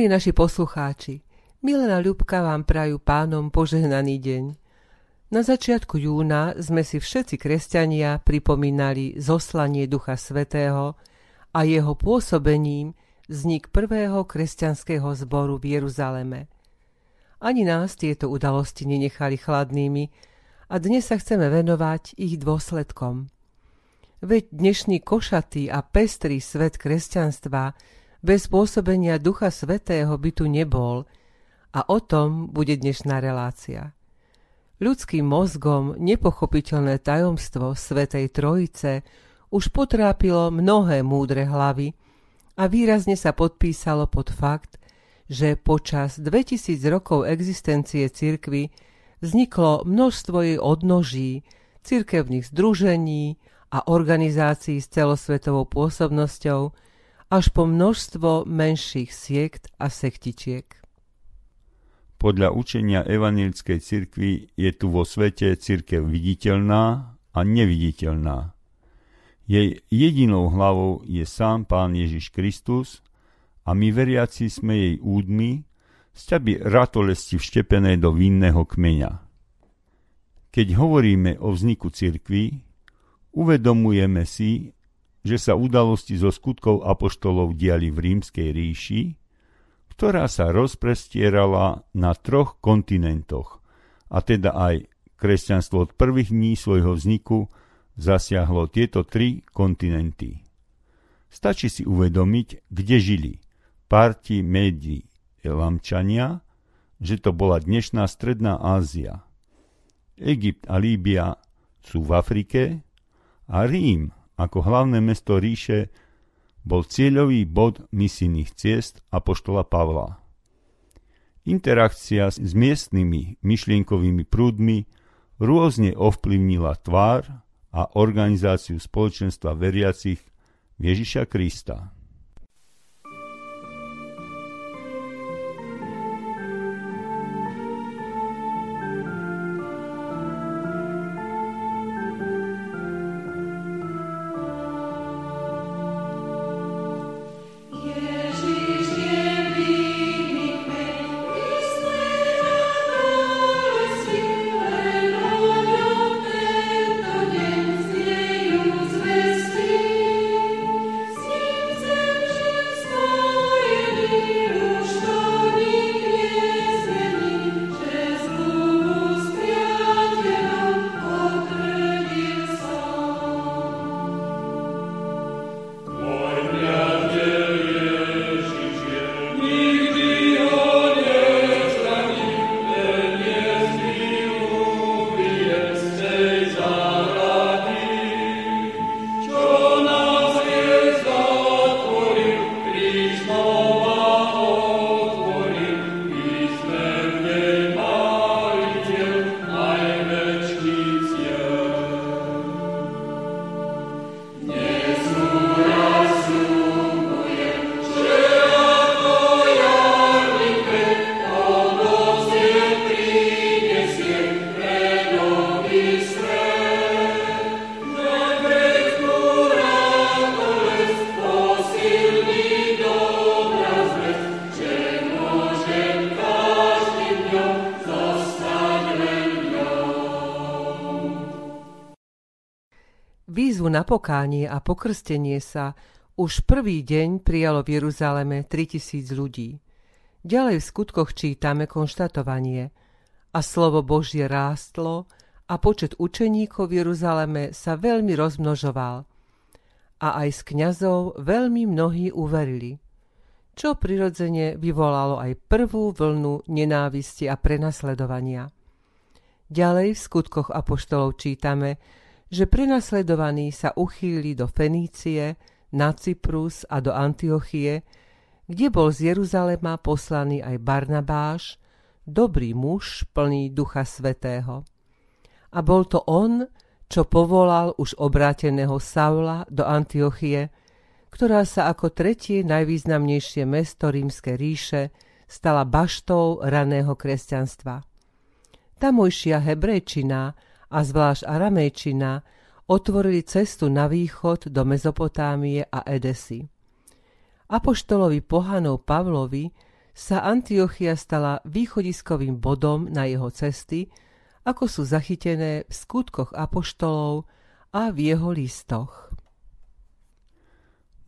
Milí naši poslucháči, Milena Ľubka vám prajú pánom požehnaný deň. Na začiatku júna sme si všetci kresťania pripomínali zoslanie Ducha Svetého a jeho pôsobením vznik prvého kresťanského zboru v Jeruzaleme. Ani nás tieto udalosti nenechali chladnými a dnes sa chceme venovať ich dôsledkom. Veď dnešný košatý a pestrý svet kresťanstva bez pôsobenia Ducha Svetého by tu nebol – a o tom bude dnešná relácia. Ľudským mozgom nepochopiteľné tajomstvo Svetej Trojice už potrápilo mnohé múdre hlavy a výrazne sa podpísalo pod fakt, že počas 2000 rokov existencie cirkvy vzniklo množstvo jej odnoží, cirkevných združení a organizácií s celosvetovou pôsobnosťou, až po množstvo menších siekt a sektičiek. Podľa učenia evanilickej cirkvi je tu vo svete cirkev viditeľná a neviditeľná. Jej jedinou hlavou je sám Pán Ježiš Kristus a my veriaci sme jej údmi, sťaby ratolesti vštepené do vinného kmeňa. Keď hovoríme o vzniku cirkvi, uvedomujeme si, že sa udalosti zo skutkov apoštolov diali v rímskej ríši, ktorá sa rozprestierala na troch kontinentoch, a teda aj kresťanstvo od prvých dní svojho vzniku zasiahlo tieto tri kontinenty. Stačí si uvedomiť, kde žili Parti, Médi, Elamčania, že to bola dnešná stredná Ázia. Egypt a Líbia sú v Afrike a Rím ako hlavné mesto ríše bol cieľový bod misijných ciest Apoštola Pavla. Interakcia s miestnymi myšlienkovými prúdmi rôzne ovplyvnila tvár a organizáciu spoločenstva veriacich Ježiša Krista. Na pokánie a pokrstenie sa už prvý deň prijalo v Jeruzaleme 3000 ľudí. Ďalej v skutkoch čítame konštatovanie a slovo Božie rástlo a počet učeníkov v Jeruzaleme sa veľmi rozmnožoval. A aj z kňazov veľmi mnohí uverili, čo prirodzene vyvolalo aj prvú vlnu nenávisti a prenasledovania. Ďalej v skutkoch apoštolov čítame, že prenasledovaní sa uchýli do Fenície, na Cyprus a do Antiochie, kde bol z Jeruzalema poslaný aj Barnabáš, dobrý muž plný ducha svetého. A bol to on, čo povolal už obráteného Saula do Antiochie, ktorá sa ako tretie najvýznamnejšie mesto rímske ríše stala baštou raného kresťanstva. Tamojšia hebrejčina a zvlášť aramejčina otvorili cestu na východ do Mezopotámie a Edesy. Apoštolovi pohanov Pavlovi sa Antiochia stala východiskovým bodom na jeho cesty, ako sú zachytené v skutkoch apoštolov a v jeho listoch.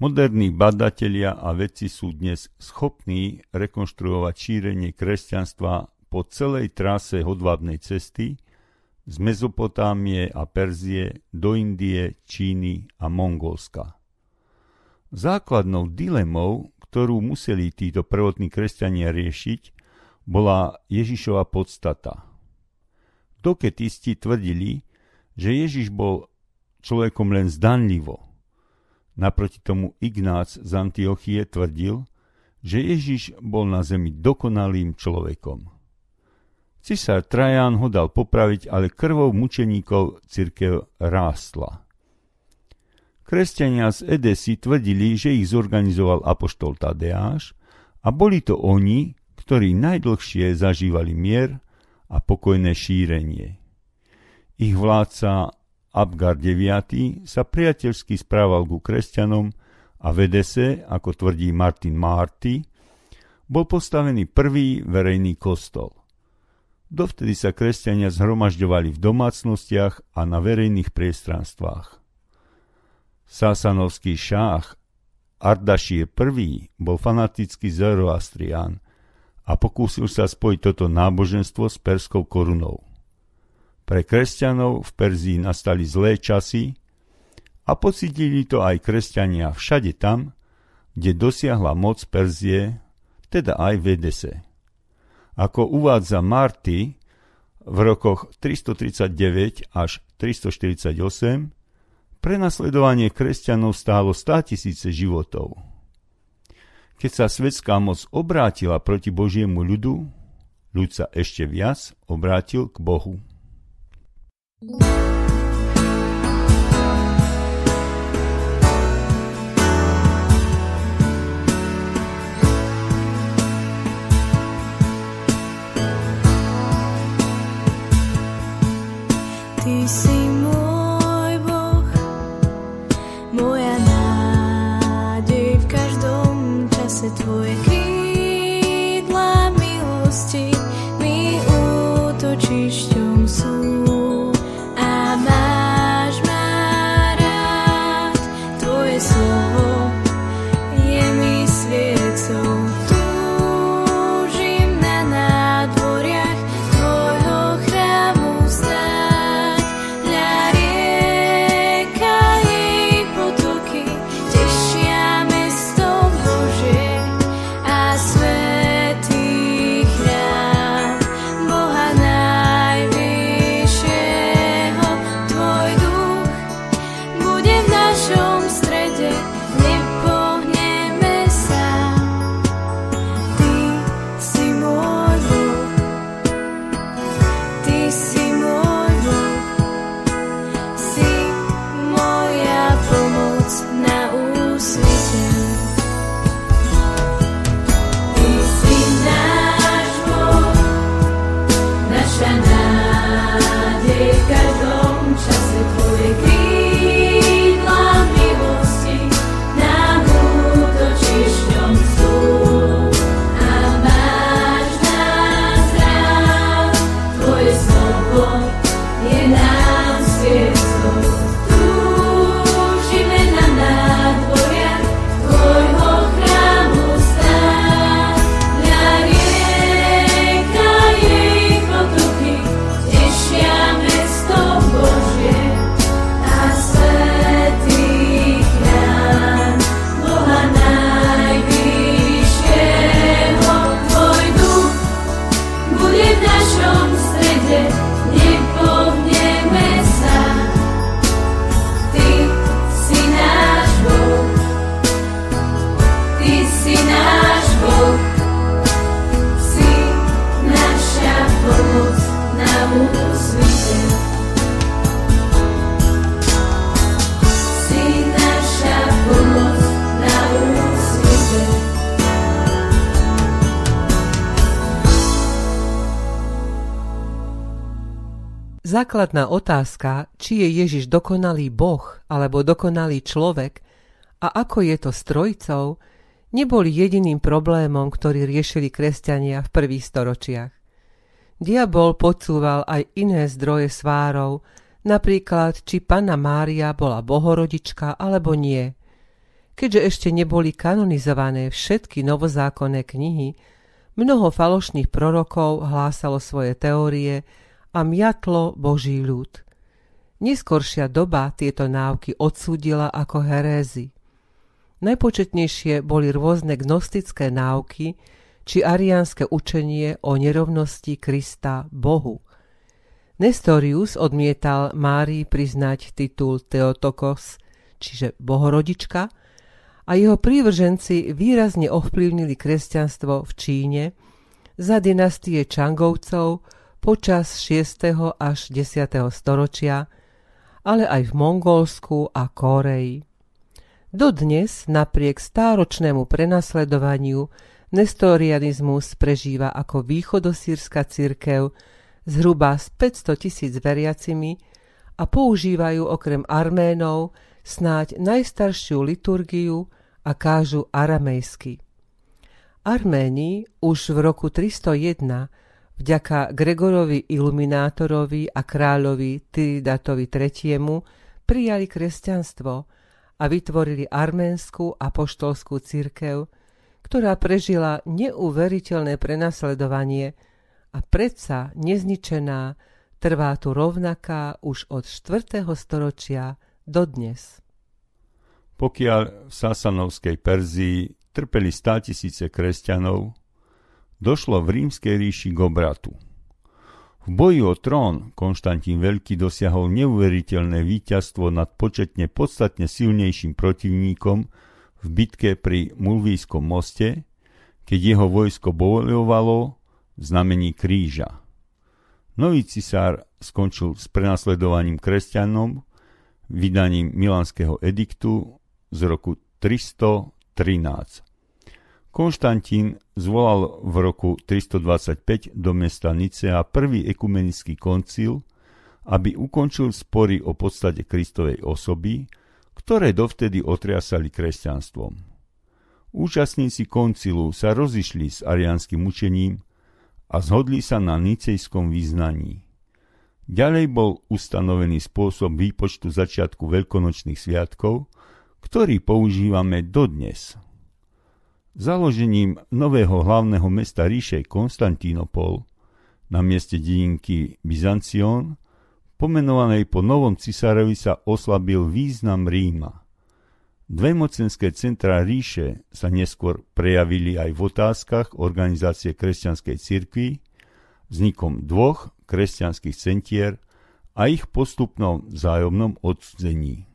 Moderní badatelia a vedci sú dnes schopní rekonštruovať šírenie kresťanstva po celej trase hodvábnej cesty z Mezopotámie a Perzie do Indie, Číny a Mongolska. Základnou dilemou, ktorú museli títo prvotní kresťania riešiť, bola Ježišova podstata. Doketisti tvrdili, že Ježiš bol človekom len zdanlivo – Naproti tomu Ignác z Antiochie tvrdil, že Ježiš bol na zemi dokonalým človekom. Cisár Trajan ho dal popraviť, ale krvou mučeníkov cirkev rástla. Kresťania z Edesy tvrdili, že ich zorganizoval apoštol Tadeáš a boli to oni, ktorí najdlhšie zažívali mier a pokojné šírenie. Ich vládca Abgar IX sa priateľsky správal ku kresťanom a v Edese, ako tvrdí Martin Marty, bol postavený prvý verejný kostol. Dovtedy sa kresťania zhromažďovali v domácnostiach a na verejných priestranstvách. Sasanovský šách Ardašír I bol fanatický zoroastrián a pokúsil sa spojiť toto náboženstvo s perskou korunou. Pre kresťanov v Perzii nastali zlé časy a pocitili to aj kresťania všade tam, kde dosiahla moc Perzie, teda aj v Edese. Ako uvádza Marty, v rokoch 339 až 348 prenasledovanie kresťanov stálo 100 tisíce životov. Keď sa svetská moc obrátila proti Božiemu ľudu, ľud sa ešte viac obrátil k Bohu. Ty si môj Základná otázka, či je Ježiš dokonalý Boh alebo dokonalý človek a ako je to s trojcou, neboli jediným problémom, ktorý riešili kresťania v prvých storočiach. Diabol podsúval aj iné zdroje svárov, napríklad či panna Mária bola bohorodička alebo nie. Keďže ešte neboli kanonizované všetky novozákonné knihy, mnoho falošných prorokov hlásalo svoje teórie a miatlo Boží ľud. Neskoršia doba tieto náuky odsúdila ako herézy. Najpočetnejšie boli rôzne gnostické náuky či ariánske učenie o nerovnosti Krista Bohu. Nestorius odmietal Márii priznať titul Theotokos, čiže bohorodička, a jeho prívrženci výrazne ovplyvnili kresťanstvo v Číne za dynastie Čangovcov počas 6. až 10. storočia – ale aj v Mongolsku a Koreji. Dodnes, napriek stáročnému prenasledovaniu, nestorianizmus prežíva ako východosírska cirkev zhruba s 500 tisíc veriacimi a používajú okrem Arménov snáď najstaršiu liturgiu a kážu aramejsky. Arméni už v roku 301 vďaka Gregorovi Iluminátorovi a kráľovi Tyridatovi III. prijali kresťanstvo a vytvorili arménskú apoštolskú církev, ktorá prežila neuveriteľné prenasledovanie a predsa nezničená trvá tu rovnaká už od 4. storočia do dnes. Pokiaľ v Sasanovskej Perzii trpeli státisíce kresťanov, došlo v rímskej ríši k obratu. V boji o trón Konštantín Veľký dosiahol neuveriteľné víťazstvo nad početne podstatne silnejším protivníkom v bitke pri Mulvískom moste, keď jeho vojsko bojovalo v znamení kríža. Nový cisár skončil s prenasledovaním kresťanom vydaním Milánskeho ediktu z roku 313. Konštantín zvolal v roku 325 do mesta Nicea prvý ekumenický koncil, aby ukončil spory o podstate Kristovej osoby, ktoré dovtedy otriasali kresťanstvom. Účastníci koncilu sa rozišli s ariánskym učením a zhodli sa na nicejskom význaní. Ďalej bol ustanovený spôsob výpočtu začiatku veľkonočných sviatkov, ktorý používame dodnes. Založením nového hlavného mesta ríše Konstantínopol na mieste dedinky Byzancion, pomenovanej po novom cisárovi sa oslabil význam Ríma. Dve mocenské centra ríše sa neskôr prejavili aj v otázkach organizácie kresťanskej cirkvi, vznikom dvoch kresťanských centier a ich postupnom vzájomnom odsudzení.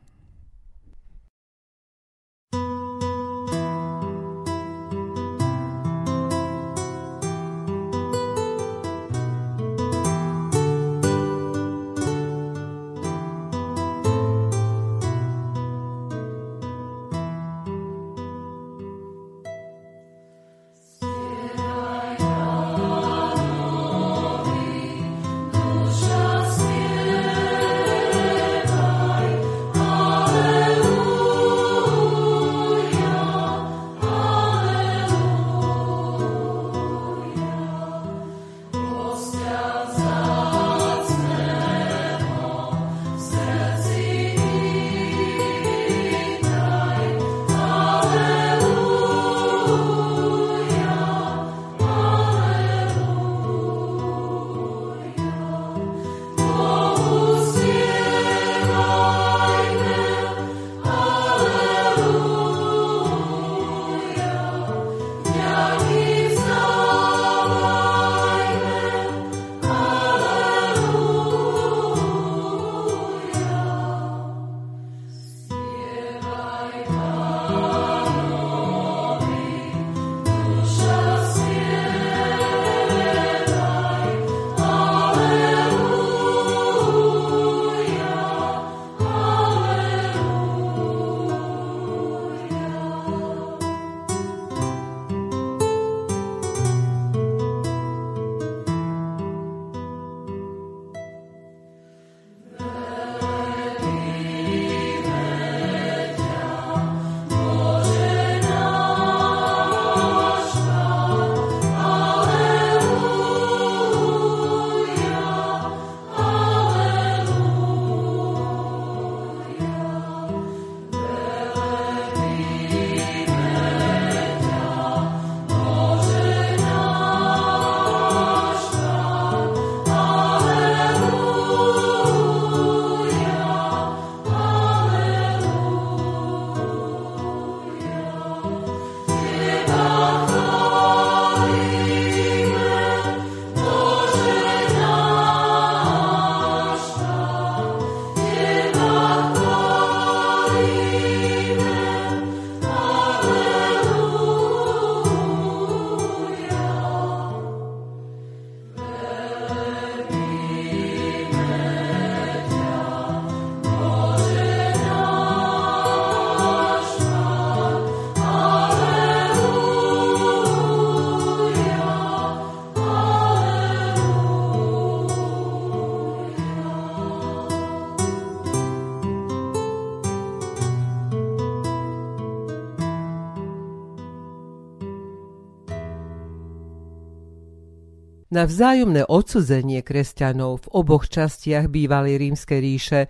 Na vzájomné odsudzenie kresťanov v oboch častiach bývalej rímskej ríše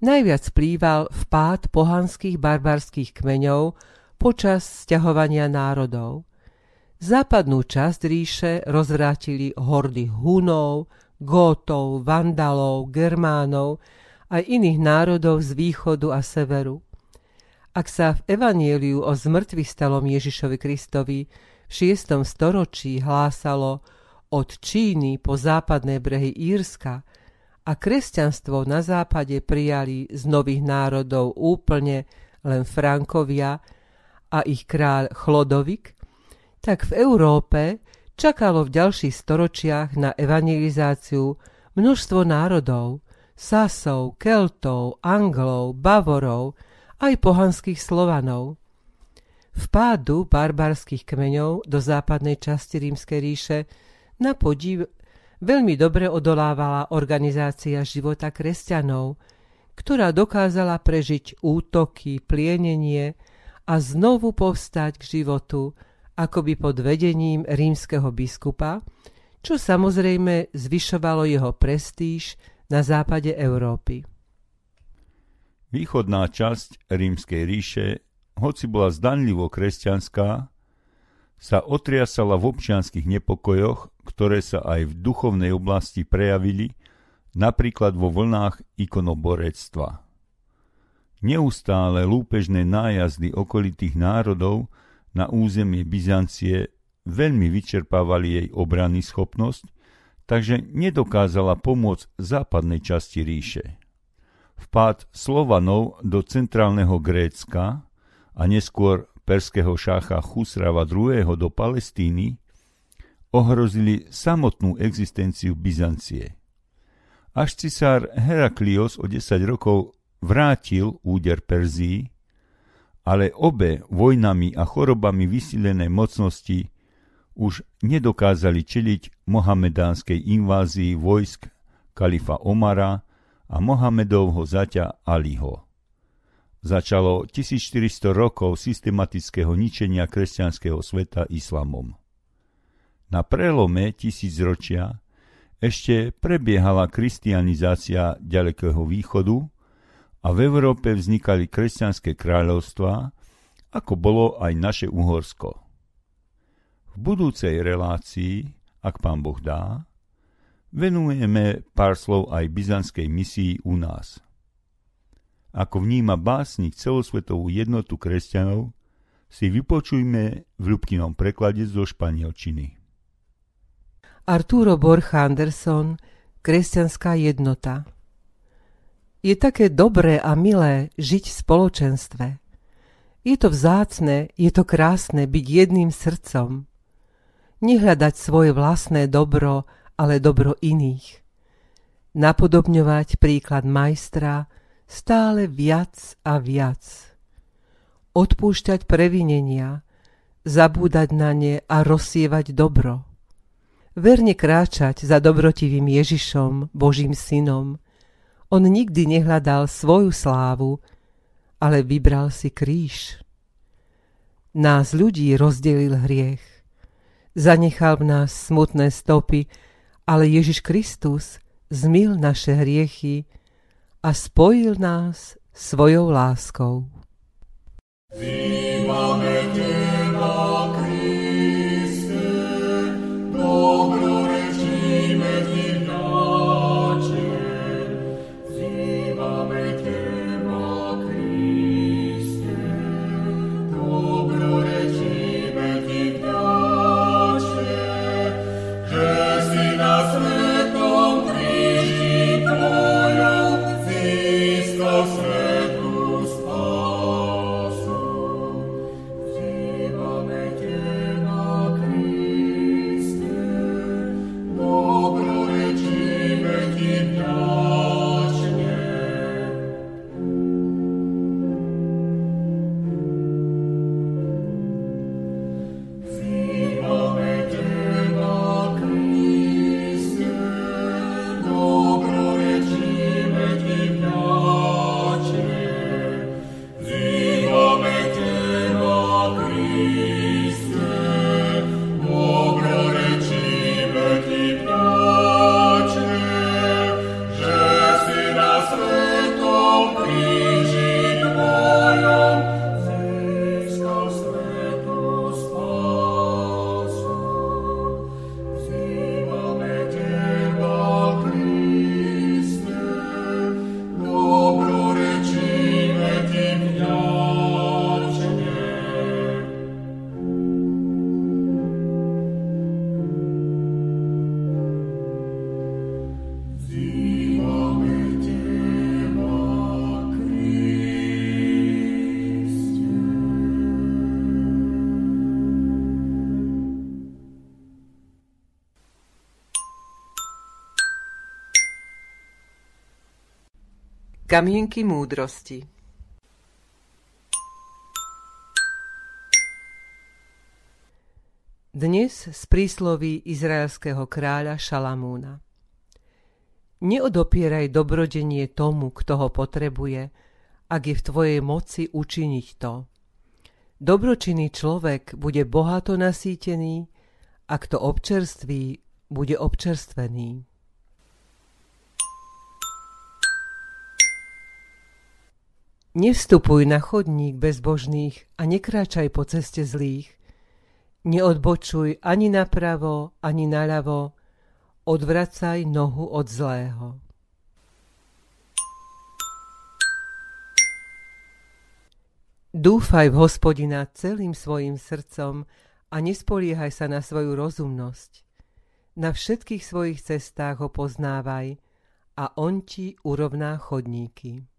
najviac plýval vpád pohanských barbarských kmeňov počas sťahovania národov. Západnú časť ríše rozvrátili hordy Hunov, Gótov, Vandalov, Germánov aj iných národov z východu a severu. Ak sa v Evanieliu o zmrtvých stalom Ježišovi Kristovi v 6. storočí hlásalo od Číny po západné brehy Írska a kresťanstvo na západe prijali z nových národov úplne len Frankovia a ich kráľ Chlodovik, tak v Európe čakalo v ďalších storočiach na evangelizáciu množstvo národov, Sasov, Keltov, Anglov, Bavorov, aj pohanských Slovanov. Vpádu barbarských kmeňov do západnej časti rímskej ríše na podiv veľmi dobre odolávala organizácia života kresťanov, ktorá dokázala prežiť útoky, plienenie a znovu povstať k životu, akoby pod vedením rímskeho biskupa, čo samozrejme zvyšovalo jeho prestíž na západe Európy. Východná časť rímskej ríše, hoci bola zdanlivo kresťanská, sa otriasala v občianských nepokojoch, ktoré sa aj v duchovnej oblasti prejavili, napríklad vo vlnách ikonoborectva. Neustále lúpežné nájazdy okolitých národov na územie Byzancie veľmi vyčerpávali jej obranný schopnosť, takže nedokázala pomôcť západnej časti ríše. Vpád Slovanov do centrálneho Grécka a neskôr perského šácha Chusrava II. do Palestíny ohrozili samotnú existenciu Byzancie. Až cisár Heraklios o 10 rokov vrátil úder Perzii, ale obe vojnami a chorobami vysilené mocnosti už nedokázali čeliť mohamedánskej invázii vojsk kalifa Omara a Mohamedovho zaťa Aliho začalo 1400 rokov systematického ničenia kresťanského sveta islamom. Na prelome tisícročia ešte prebiehala kristianizácia ďalekého východu a v Európe vznikali kresťanské kráľovstvá, ako bolo aj naše Uhorsko. V budúcej relácii, ak pán Boh dá, venujeme pár slov aj byzantskej misii u nás – ako vníma básnik celosvetovú jednotu kresťanov, si vypočujme v ľubkinom preklade zo španielčiny. Arturo Borja Anderson Kresťanská jednota Je také dobré a milé žiť v spoločenstve. Je to vzácne, je to krásne byť jedným srdcom. Nehľadať svoje vlastné dobro, ale dobro iných. Napodobňovať príklad majstra, stále viac a viac. Odpúšťať previnenia, zabúdať na ne a rozsievať dobro. Verne kráčať za dobrotivým Ježišom, Božím synom. On nikdy nehľadal svoju slávu, ale vybral si kríž. Nás ľudí rozdelil hriech. Zanechal v nás smutné stopy, ale Ježiš Kristus zmil naše hriechy, a spojil nás svojou láskou. Teba, Kamienky múdrosti Dnes z prísloví izraelského kráľa Šalamúna. Neodopieraj dobrodenie tomu, kto ho potrebuje, ak je v tvojej moci učiniť to. Dobročinný človek bude bohato nasýtený, a kto občerství, bude občerstvený. Nevstupuj na chodník bezbožných a nekráčaj po ceste zlých, Neodbočuj ani napravo, ani naľavo, odvracaj nohu od zlého. Dúfaj v hospodina celým svojim srdcom a nespoliehaj sa na svoju rozumnosť. Na všetkých svojich cestách ho poznávaj a on ti urovná chodníky.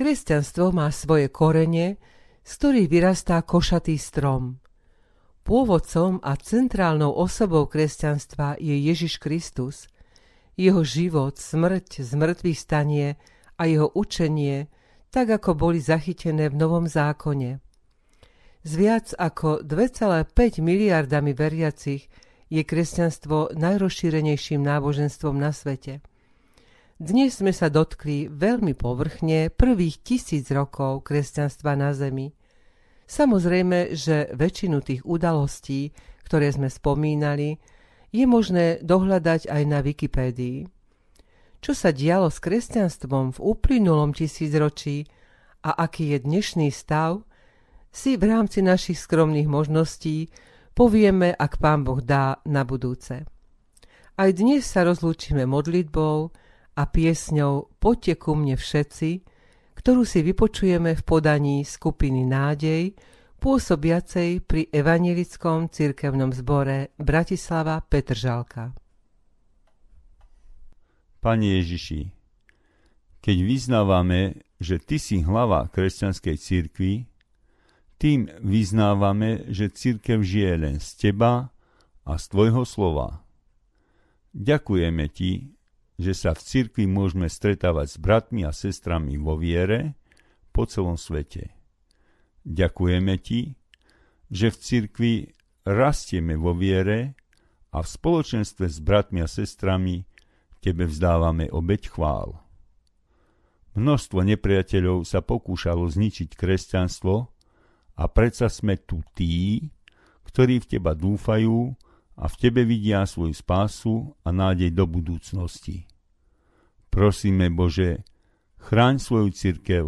Kresťanstvo má svoje korene, z ktorých vyrastá košatý strom. Pôvodcom a centrálnou osobou kresťanstva je Ježiš Kristus. Jeho život, smrť, zmrtvých stanie a jeho učenie, tak ako boli zachytené v Novom zákone. Z viac ako 2,5 miliardami veriacich je kresťanstvo najrozšírenejším náboženstvom na svete – dnes sme sa dotkli veľmi povrchne prvých tisíc rokov kresťanstva na Zemi. Samozrejme, že väčšinu tých udalostí, ktoré sme spomínali, je možné dohľadať aj na Wikipédii. Čo sa dialo s kresťanstvom v uplynulom tisícročí a aký je dnešný stav, si v rámci našich skromných možností povieme, ak Pán Boh dá na budúce. Aj dnes sa rozlúčime modlitbou, a piesňou Poďte ku mne všetci, ktorú si vypočujeme v podaní skupiny Nádej, pôsobiacej pri Evangelickom cirkevnom zbore Bratislava Petržalka. Pane Ježiši, keď vyznávame, že Ty si hlava kresťanskej cirkvi, tým vyznávame, že církev žije len z Teba a z Tvojho slova. Ďakujeme Ti, že sa v cirkvi môžeme stretávať s bratmi a sestrami vo viere po celom svete. Ďakujeme Ti, že v cirkvi rastieme vo viere a v spoločenstve s bratmi a sestrami Tebe vzdávame obeď chvál. Množstvo nepriateľov sa pokúšalo zničiť kresťanstvo a predsa sme tu tí, ktorí v Teba dúfajú a v Tebe vidia svoju spásu a nádej do budúcnosti. Prosíme Bože, chráň svoju cirkev,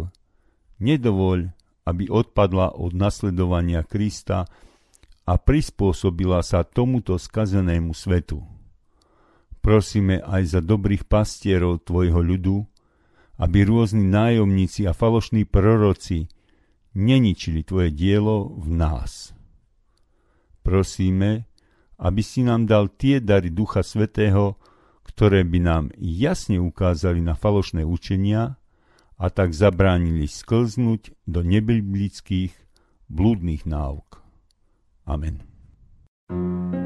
nedovoľ, aby odpadla od nasledovania Krista a prispôsobila sa tomuto skazenému svetu. Prosíme aj za dobrých pastierov Tvojho ľudu, aby rôzni nájomníci a falošní proroci neničili Tvoje dielo v nás. Prosíme, aby si nám dal tie dary Ducha Svetého, ktoré by nám jasne ukázali na falošné učenia a tak zabránili sklznúť do nebiblických blúdnych náuk. Amen. thank you